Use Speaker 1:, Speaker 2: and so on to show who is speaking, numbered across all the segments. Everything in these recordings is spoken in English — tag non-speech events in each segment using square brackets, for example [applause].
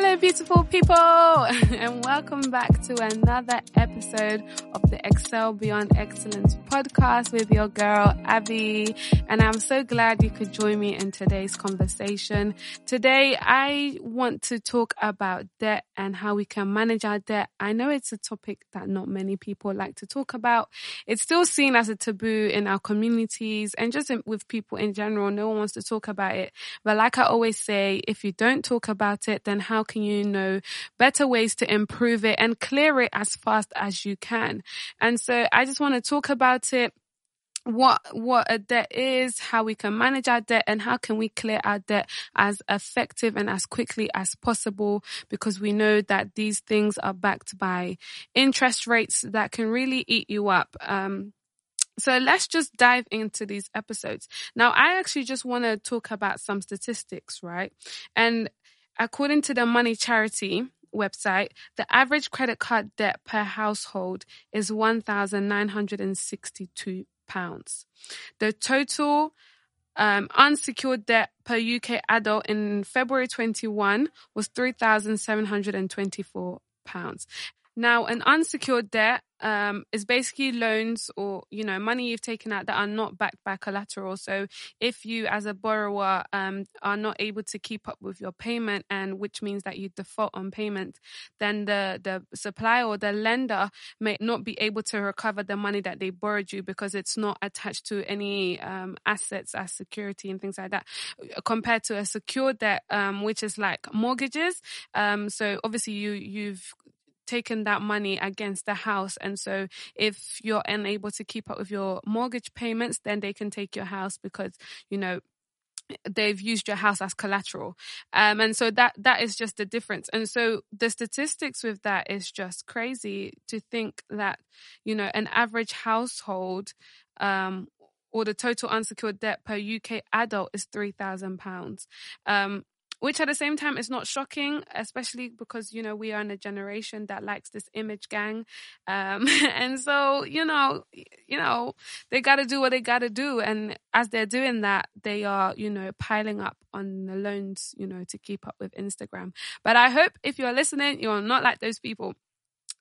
Speaker 1: Hello, beautiful people, [laughs] and welcome back to another episode of the Excel Beyond Excellence podcast with your girl, Abby. And I'm so glad you could join me in today's conversation. Today, I want to talk about debt and how we can manage our debt. I know it's a topic that not many people like to talk about. It's still seen as a taboo in our communities and just with people in general. No one wants to talk about it. But like I always say, if you don't talk about it, then how can you know better ways to improve it and clear it as fast as you can? And so I just want to talk about it what what a debt is, how we can manage our debt, and how can we clear our debt as effective and as quickly as possible. Because we know that these things are backed by interest rates that can really eat you up. Um, so let's just dive into these episodes. Now, I actually just want to talk about some statistics, right? And according to the Money Charity website, the average credit card debt per household is 1,962 pounds. The total um, unsecured debt per UK adult in February 21 was 3,724 pounds. Now, an unsecured debt um, is basically loans or you know money you've taken out that are not backed by collateral. So, if you as a borrower um, are not able to keep up with your payment, and which means that you default on payment, then the the supplier or the lender may not be able to recover the money that they borrowed you because it's not attached to any um, assets as security and things like that, compared to a secured debt, um, which is like mortgages. Um, so obviously you you've taken that money against the house. And so if you're unable to keep up with your mortgage payments, then they can take your house because, you know, they've used your house as collateral um, and so that that is just the difference and so the statistics with that is just crazy to think that you know an average household um, or the total unsecured debt per UK adult is three thousand pounds. Which at the same time is not shocking, especially because, you know, we are in a generation that likes this image gang. Um, [laughs] and so, you know, you know, they got to do what they got to do. And as they're doing that, they are, you know, piling up on the loans, you know, to keep up with Instagram. But I hope if you're listening, you're not like those people.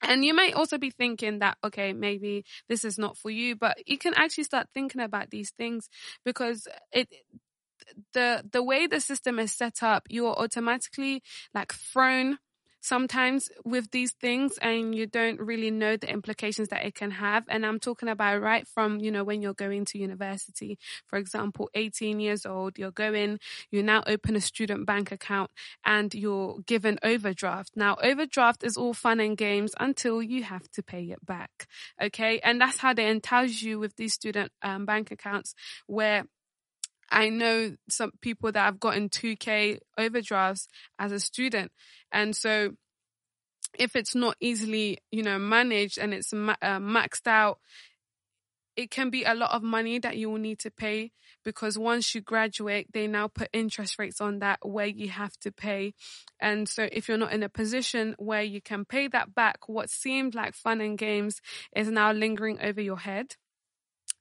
Speaker 1: And you may also be thinking that, okay, maybe this is not for you, but you can actually start thinking about these things because it, the the way the system is set up, you are automatically like thrown sometimes with these things and you don't really know the implications that it can have. And I'm talking about right from, you know, when you're going to university, for example, 18 years old, you're going, you now open a student bank account and you're given overdraft. Now, overdraft is all fun and games until you have to pay it back. Okay. And that's how they entice you with these student um, bank accounts where I know some people that have gotten 2K overdrafts as a student. And so if it's not easily, you know, managed and it's ma- uh, maxed out, it can be a lot of money that you will need to pay because once you graduate, they now put interest rates on that where you have to pay. And so if you're not in a position where you can pay that back, what seemed like fun and games is now lingering over your head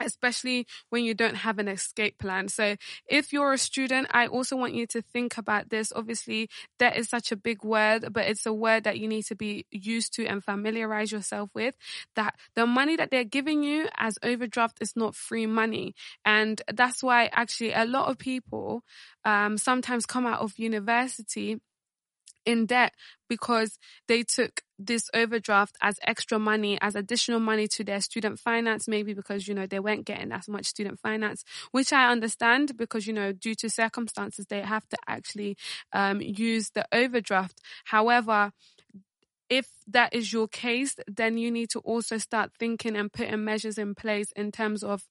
Speaker 1: especially when you don't have an escape plan. So if you're a student, I also want you to think about this. Obviously, debt is such a big word, but it's a word that you need to be used to and familiarize yourself with that the money that they're giving you as overdraft is not free money. And that's why actually a lot of people, um, sometimes come out of university in debt because they took this overdraft as extra money, as additional money to their student finance, maybe because, you know, they weren't getting as much student finance, which I understand because, you know, due to circumstances, they have to actually um, use the overdraft. However, if that is your case, then you need to also start thinking and putting measures in place in terms of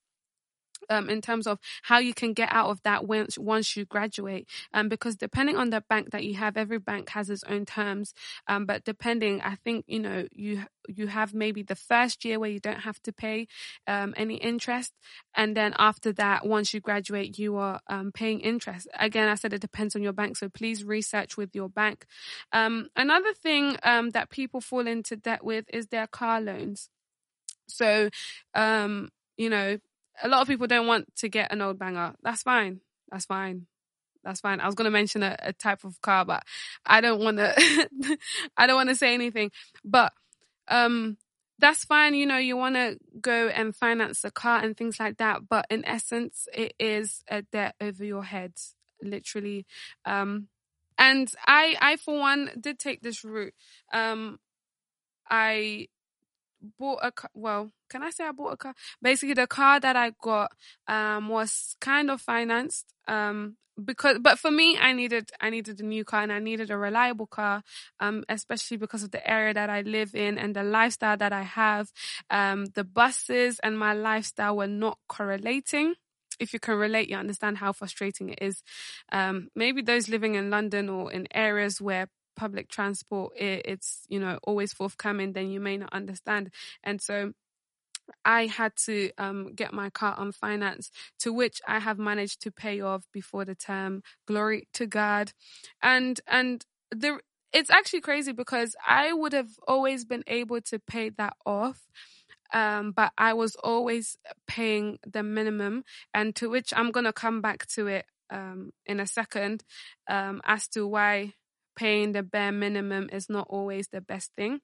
Speaker 1: um, in terms of how you can get out of that once once you graduate. Um, because depending on the bank that you have, every bank has its own terms. Um, but depending, I think you know you you have maybe the first year where you don't have to pay um, any interest, and then after that, once you graduate, you are um, paying interest. Again, I said it depends on your bank, so please research with your bank. Um, another thing um, that people fall into debt with is their car loans. So, um, you know, a lot of people don't want to get an old banger. That's fine. That's fine. that's fine. I was going to mention a, a type of car, but I don't want to, [laughs] I don't want to say anything, but, um, that's fine. You know, you want to go and finance a car and things like that. But in essence, it is a debt over your head, literally. Um, and I, I for one did take this route. Um, I bought a car. Well, can I say I bought a car? Basically, the car that I got um, was kind of financed. Um, because, but for me, I needed I needed a new car and I needed a reliable car, um, especially because of the area that I live in and the lifestyle that I have. Um, the buses and my lifestyle were not correlating if you can relate, you understand how frustrating it is. Um, maybe those living in London or in areas where public transport it's you know always forthcoming then you may not understand and so I had to um, get my car on finance, to which I have managed to pay off before the term. Glory to God, and and the it's actually crazy because I would have always been able to pay that off. Um, but I was always paying the minimum, and to which I'm gonna come back to it um, in a second um, as to why paying the bare minimum is not always the best thing.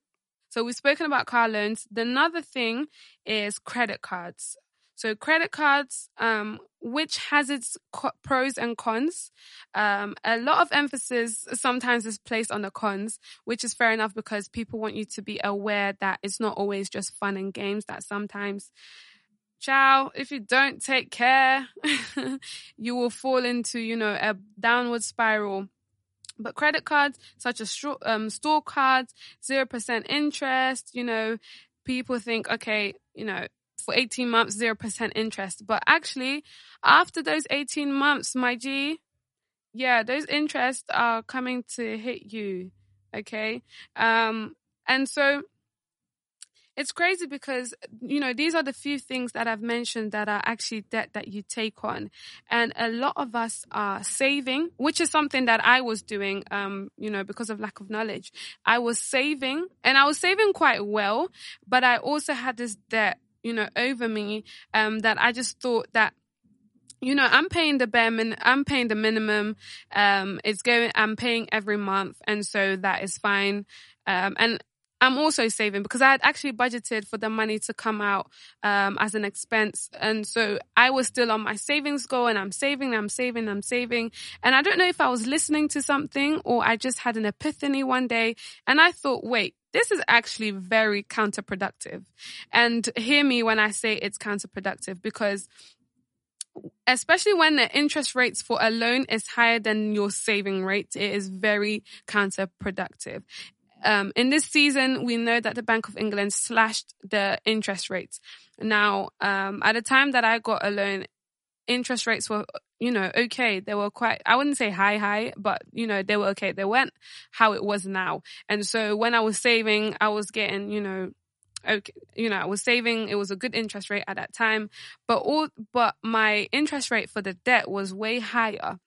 Speaker 1: So we've spoken about car loans. The another thing is credit cards. So credit cards, um, which has its co- pros and cons. Um, a lot of emphasis sometimes is placed on the cons, which is fair enough because people want you to be aware that it's not always just fun and games. That sometimes, ciao, if you don't take care, [laughs] you will fall into you know a downward spiral but credit cards, such as um, store cards, 0% interest, you know, people think, okay, you know, for 18 months, 0% interest. But actually, after those 18 months, my G, yeah, those interests are coming to hit you. Okay. Um, and so it's crazy because you know these are the few things that I've mentioned that are actually debt that you take on, and a lot of us are saving, which is something that I was doing, um, you know, because of lack of knowledge. I was saving, and I was saving quite well, but I also had this debt, you know, over me, um, that I just thought that you know, I'm paying the bare min, I'm paying the minimum. Um, it's going, I'm paying every month. And so that is fine. Um, and I'm also saving because I had actually budgeted for the money to come out um, as an expense. And so I was still on my savings goal and I'm saving, I'm saving, I'm saving. And I don't know if I was listening to something or I just had an epiphany one day and I thought, wait, this is actually very counterproductive. And hear me when I say it's counterproductive because especially when the interest rates for a loan is higher than your saving rate, it is very counterproductive. Um, in this season, we know that the Bank of England slashed the interest rates. Now, um, at the time that I got a loan, interest rates were, you know, okay. They were quite, I wouldn't say high, high, but, you know, they were okay. They weren't how it was now. And so when I was saving, I was getting, you know, okay, you know, I was saving. It was a good interest rate at that time, but all, but my interest rate for the debt was way higher.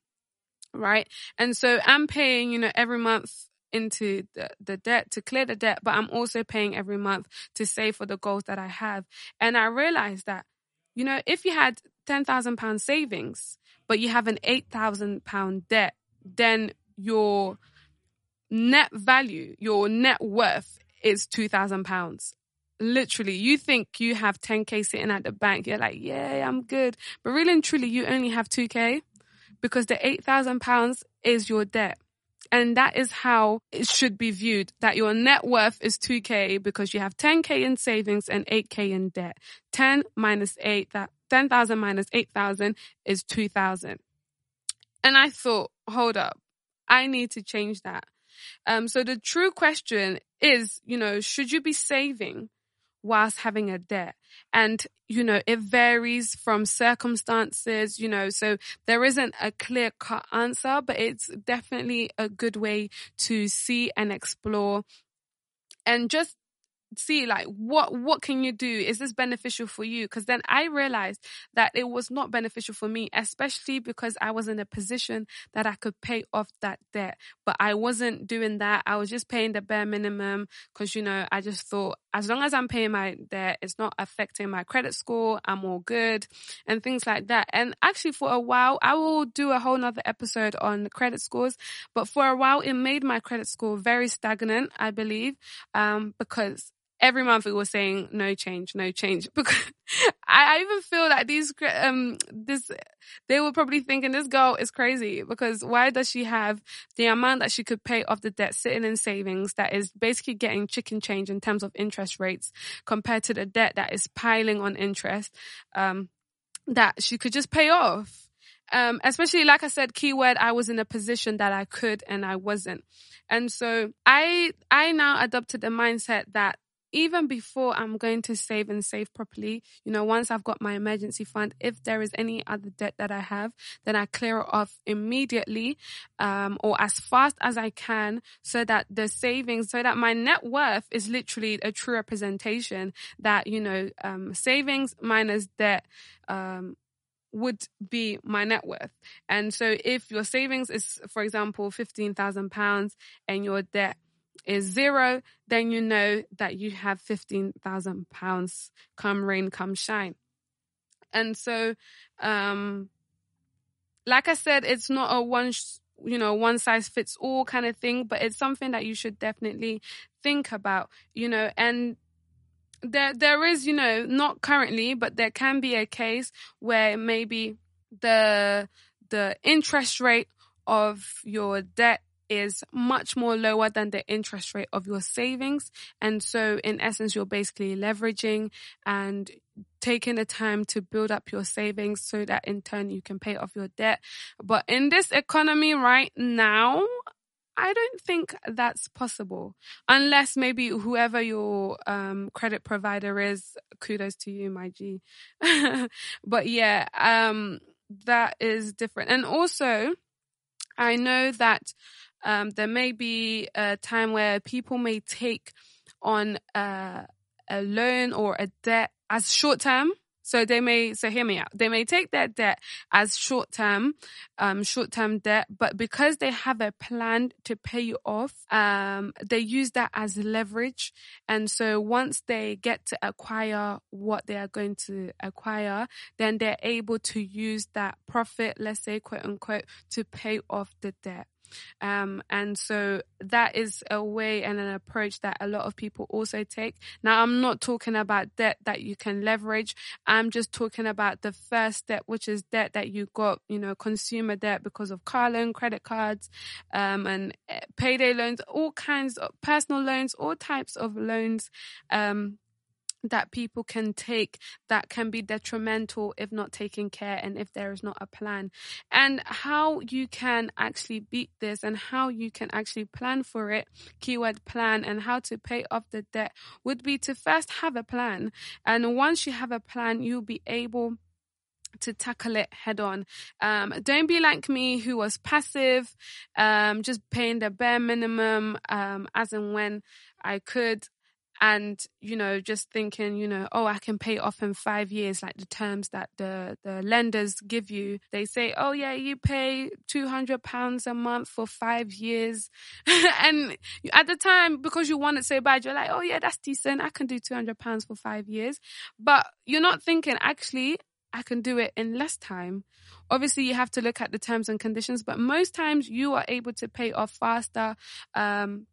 Speaker 1: Right. And so I'm paying, you know, every month into the, the debt to clear the debt, but I'm also paying every month to save for the goals that I have. And I realized that, you know, if you had £10,000 savings, but you have an £8,000 debt, then your net value, your net worth is £2,000 literally you think you have 10k sitting at the bank you're like yeah i'm good. But really and truly you only have 2k because the 8000 pounds is your debt and that is how it should be viewed that your net worth is 2k because you have 10k in savings and 8k in debt. 10 minus 8 that 10,000 minus 8,000 is 2,000. And I thought, hold up. I need to change that. Um, so the true question is, you know, should you be saving whilst having a debt. And, you know, it varies from circumstances, you know, so there isn't a clear cut answer, but it's definitely a good way to see and explore and just see like what what can you do? Is this beneficial for you? Because then i realized that it was not beneficial for me especially because i was in a position that i could pay off that debt. But i wasn't doing that. I was just paying the bare minimum because you know i just thought as long as i'm paying my debt it's not affecting my credit score i'm all good and things like that. And actually for a while i will do a whole nother episode on credit scores but for a while it made my credit score very stagnant i believe um, because every month we were saying no change, no change. [laughs] Because I, even feel that these, um, this, they were probably thinking this girl is crazy because why does she have the amount that she could pay off the debt sitting in savings that is basically getting chicken change in terms of interest rates compared to the debt that is piling on interest, um, that she could just pay off. Um, especially like I said, keyword, I was in a position that I could and I wasn't. And so I, I now adopted the mindset that even before I'm going to save and save properly, you know, once I've got my emergency fund, if there is any other debt that I have, then I clear it off immediately, um, or as fast as I can so that the savings, so that my net worth is literally a true representation that, you know, um, savings minus debt, um, would be my net worth. And so if your savings is, for example, £15,000 and your debt is zero, then you know that you have £15,000 come rain, come shine. And so, um, like I said, it's not a one, you know, one size fits all kind of thing, but it's something that you should definitely think about, you know, and there, there is, you know, not currently, but there can be a case where maybe the, the interest rate of your debt is much more lower than the interest rate of your savings. And so in essence, you're basically leveraging and taking the time to build up your savings so that in turn you can pay off your debt. But in this economy right now, I don't think that's possible unless maybe whoever your um, credit provider is, kudos to you, my G. [laughs] but yeah, um, that is different. And also, I know that um, there may be a time where people may take on uh, a loan or a debt as short term. So they may, so hear me out. They may take their debt as short term, um, short term debt, but because they have a plan to pay you off, um, they use that as leverage. And so once they get to acquire what they are going to acquire, then they're able to use that profit, let's say quote unquote, to pay off the debt. Um, and so that is a way and an approach that a lot of people also take. Now, I'm not talking about debt that you can leverage. I'm just talking about the first step, which is debt that you got, you know, consumer debt because of car loan, credit cards, um, and eh, payday loans, all kinds of personal loans, all types of loans, um, that people can take that can be detrimental if not taken care and if there is not a plan. And how you can actually beat this and how you can actually plan for it keyword plan and how to pay off the debt would be to first have a plan. And once you have a plan you'll be able to tackle it head on. Um, don't be like me who was passive, um, just paying the bare minimum, um, as and when I could and you know just thinking you know oh i can pay off in five years like the terms that the the lenders give you they say oh yeah you pay 200 pounds a month for five years [laughs] and at the time because you want it so bad you're like oh yeah that's decent i can do 200 pounds for five years but you're not thinking actually I can do it in less time. Obviously, you have to look at the terms and conditions, but most times you are able to pay off faster. Um,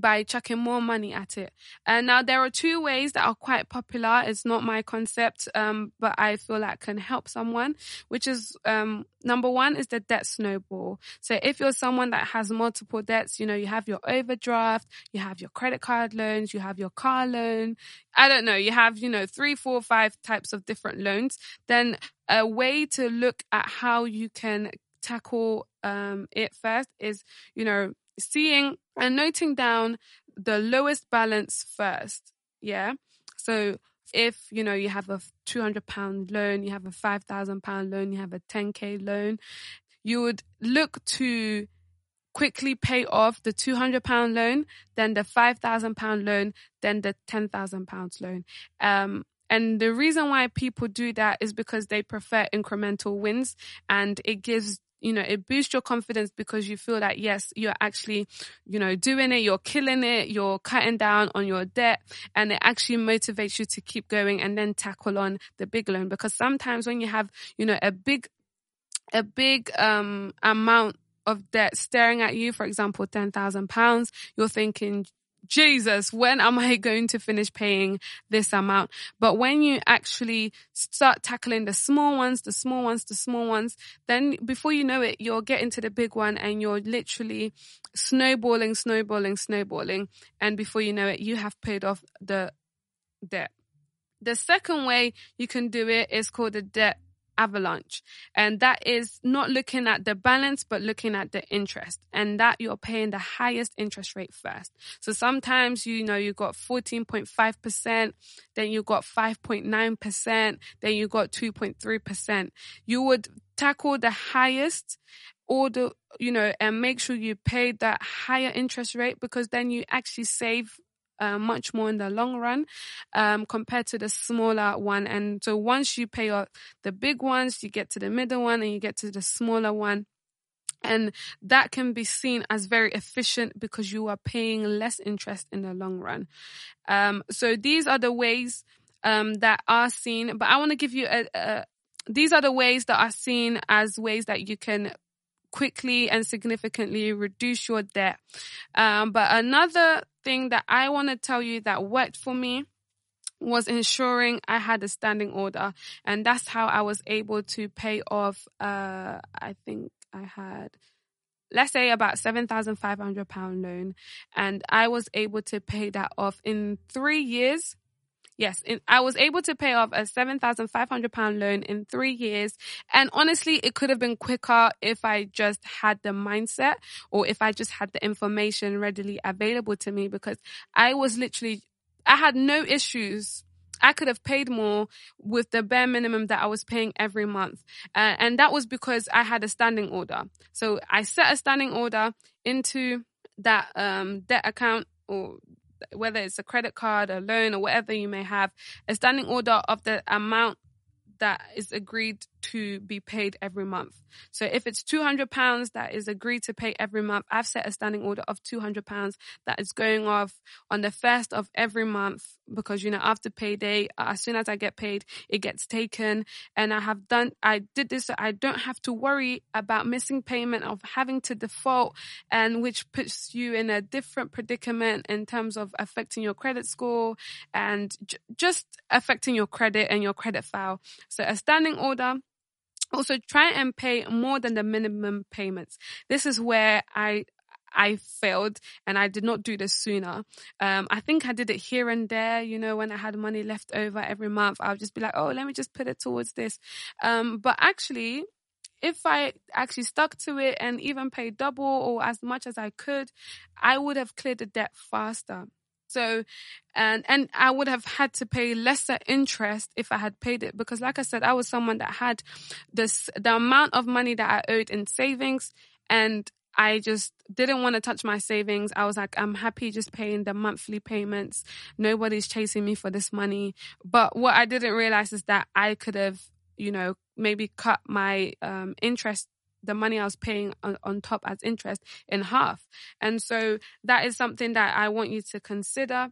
Speaker 1: by chucking more money at it. And now there are two ways that are quite popular. It's not my concept, um, but I feel that can help someone, which is, um, number one is the debt snowball. So if you're someone that has multiple debts, you know, you have your overdraft, you have your credit card loans, you have your car loan. I don't know, you have, you know, three, four, five types of different loans. Then a way to look at how you can tackle um, it first is, you know, seeing and noting down the lowest balance first. Yeah. So if, you know, you have a 200 pound loan, you have a 5,000 pound loan, you have a 10k loan, you would look to quickly pay off the 200 pound loan, then the 5,000 pound loan, then the 10,000 pounds loan. Um, and the reason why people do that is because they prefer incremental wins and it gives you know, it boosts your confidence because you feel that yes, you're actually, you know, doing it, you're killing it, you're cutting down on your debt and it actually motivates you to keep going and then tackle on the big loan. Because sometimes when you have, you know, a big, a big, um, amount of debt staring at you, for example, 10,000 pounds, you're thinking, Jesus, when am I going to finish paying this amount? But when you actually start tackling the small ones, the small ones, the small ones, then before you know it, you're getting to the big one and you're literally snowballing, snowballing, snowballing. And before you know it, you have paid off the debt. The second way you can do it is called the debt avalanche. And that is not looking at the balance, but looking at the interest and that you're paying the highest interest rate first. So sometimes, you know, you got 14.5%, then you got 5.9%, then you got 2.3%. You would tackle the highest order, you know, and make sure you pay that higher interest rate because then you actually save uh, much more in the long run um, compared to the smaller one. And so once you pay off the big ones, you get to the middle one and you get to the smaller one. And that can be seen as very efficient because you are paying less interest in the long run. Um, so these are the ways um, that are seen, but I want to give you a, a these are the ways that are seen as ways that you can quickly and significantly reduce your debt. Um, but another thing that I want to tell you that worked for me was ensuring I had a standing order. And that's how I was able to pay off, uh, I think I had, let's say about £7,500 loan. And I was able to pay that off in three years Yes, I was able to pay off a £7,500 loan in three years. And honestly, it could have been quicker if I just had the mindset or if I just had the information readily available to me because I was literally, I had no issues I could have paid more with the bare minimum that I was paying every month. Uh, and that was because I had a standing order. So I set a standing order into that um, debt account or whether it's a credit card, a loan, or whatever you may have, a standing order of the amount that is agreed to be paid every month. So if it's 200 pounds that is agreed to pay every month, I've set a standing order of 200 pounds that is going off on the first of every month because, you know, after payday, uh, as soon as I get paid, it gets taken. And I have done, I did this so I don't have to worry about missing payment of having to default and which puts you in a different predicament in terms of affecting your credit score and j- just affecting your credit and your credit file. So a standing order also, try and pay more than the minimum payments. This is where I I failed and I did not do this sooner. Um, I think I did it here and there, you know, when I had money left over every month, I would just be like, oh, let me just put it towards this. Um, but actually, if I actually stuck to it and even paid double or as much as I could, I would have cleared the debt faster. So, and, and I would have had to pay lesser interest if I had paid it because like I said, I was someone that had this, the amount of money that I owed in savings and I just didn't want to touch my savings. I was like, I'm happy just paying the monthly payments. Nobody's chasing me for this money. But what I didn't realize is that I could have, you know, maybe cut my um, interest the money I was paying on, on top as interest in half. And so that is something that I want you to consider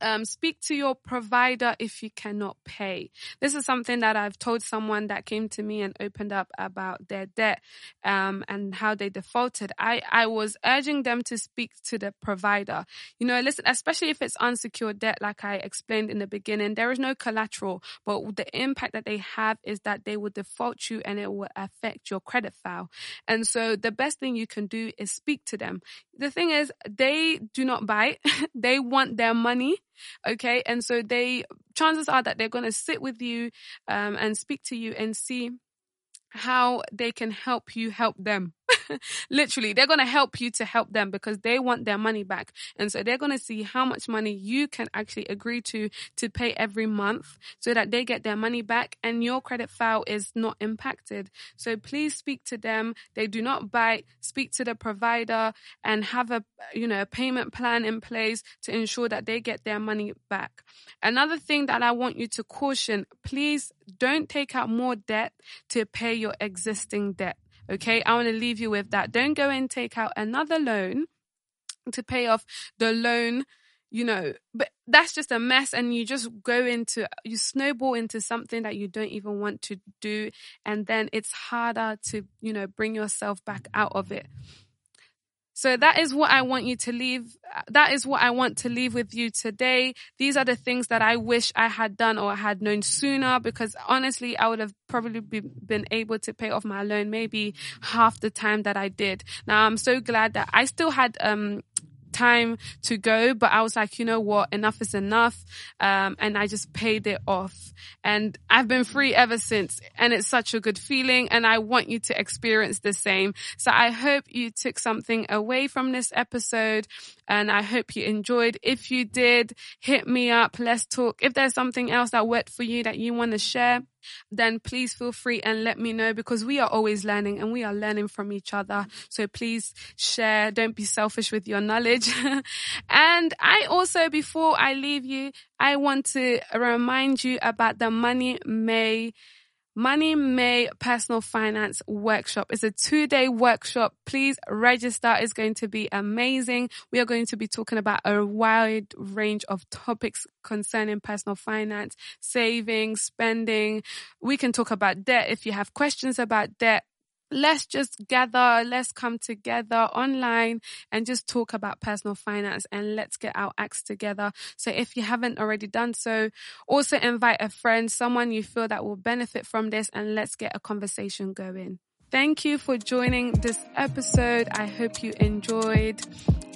Speaker 1: um, speak to your provider if you cannot pay. This is something that I've told someone that came to me and opened up about their debt um, and how they defaulted. I, I was urging them to speak to the provider. You know, listen, especially if it's unsecured debt, like I explained in the beginning, there is no collateral, but the impact that they have is that they will default you and it will affect your credit file. And so the best thing you can do is speak to them. The thing is, they do not bite. [laughs] they want their money Okay. And so they, chances are that they're going to sit with you, um, and speak to you and see how they can help you help them. [laughs] Literally, they're going to help you to help them because they want their money back. And so they're going to see how much money you can actually agree to to pay every month so that they get their money back and your credit file is not impacted. So please speak to them. They do not bite. Speak to the provider and have a, you know, a payment plan in place to ensure that they get their money back. Another thing that I want you to caution, please don't take out more debt to pay your existing debt. Okay. I want to leave you with that. Don't go and take out another loan to pay off the loan you know, but that's just a mess and you just go into, you snowball into something that you don't even want to do. And then it's harder to, you know, bring yourself back out of it. So that is what I want you to leave. That is what I want to leave with you today. These are the things that I wish I had done or had known sooner because honestly, I would have probably be, been able to pay off my loan maybe half the time that I did. Now I'm so glad that I still had, um, time to go, but I was like, you know what? Enough is enough. Um, and I just paid it off and I've been free ever since. And it's such a good feeling. And I want you to experience the same. So I hope you took something away from this episode and I hope you enjoyed. If you did, hit me up. Let's talk. If there's something else that worked for you that you want to share, then please feel free and let me know because we are always learning and we are learning from each other. So please share. Don't be selfish with your knowledge. [laughs] and I also, before I leave you, I want to remind you about the Money May Money May Personal Finance Workshop. It's a two day workshop. Please register. It's going to be amazing. We are going to be talking about a wide range of topics concerning personal finance, saving, spending. We can talk about debt. If you have questions about debt, let's just gather, let's come together online and just talk about personal finance and let's get our acts together. So if you haven't already done so, also invite a friend, someone you feel that will benefit from this and let's get a conversation going. Thank you for joining this episode. I hope you enjoyed.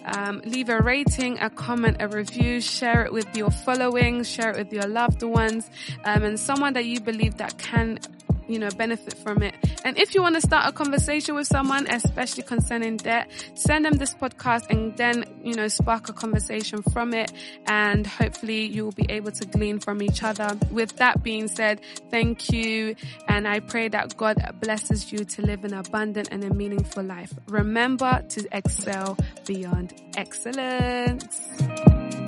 Speaker 1: Um, leave a rating, a comment, a review, share it with your following, share it with your loved ones, um, and someone that you believe that can you know, benefit from it. And if you want to start a conversation with someone, especially concerning debt, send them this podcast and then, you know, spark a conversation from it. And hopefully you will be able to glean from each other. With that being said, thank you. And I pray that God blesses you to live an abundant and a meaningful life. Remember to excel beyond excellence.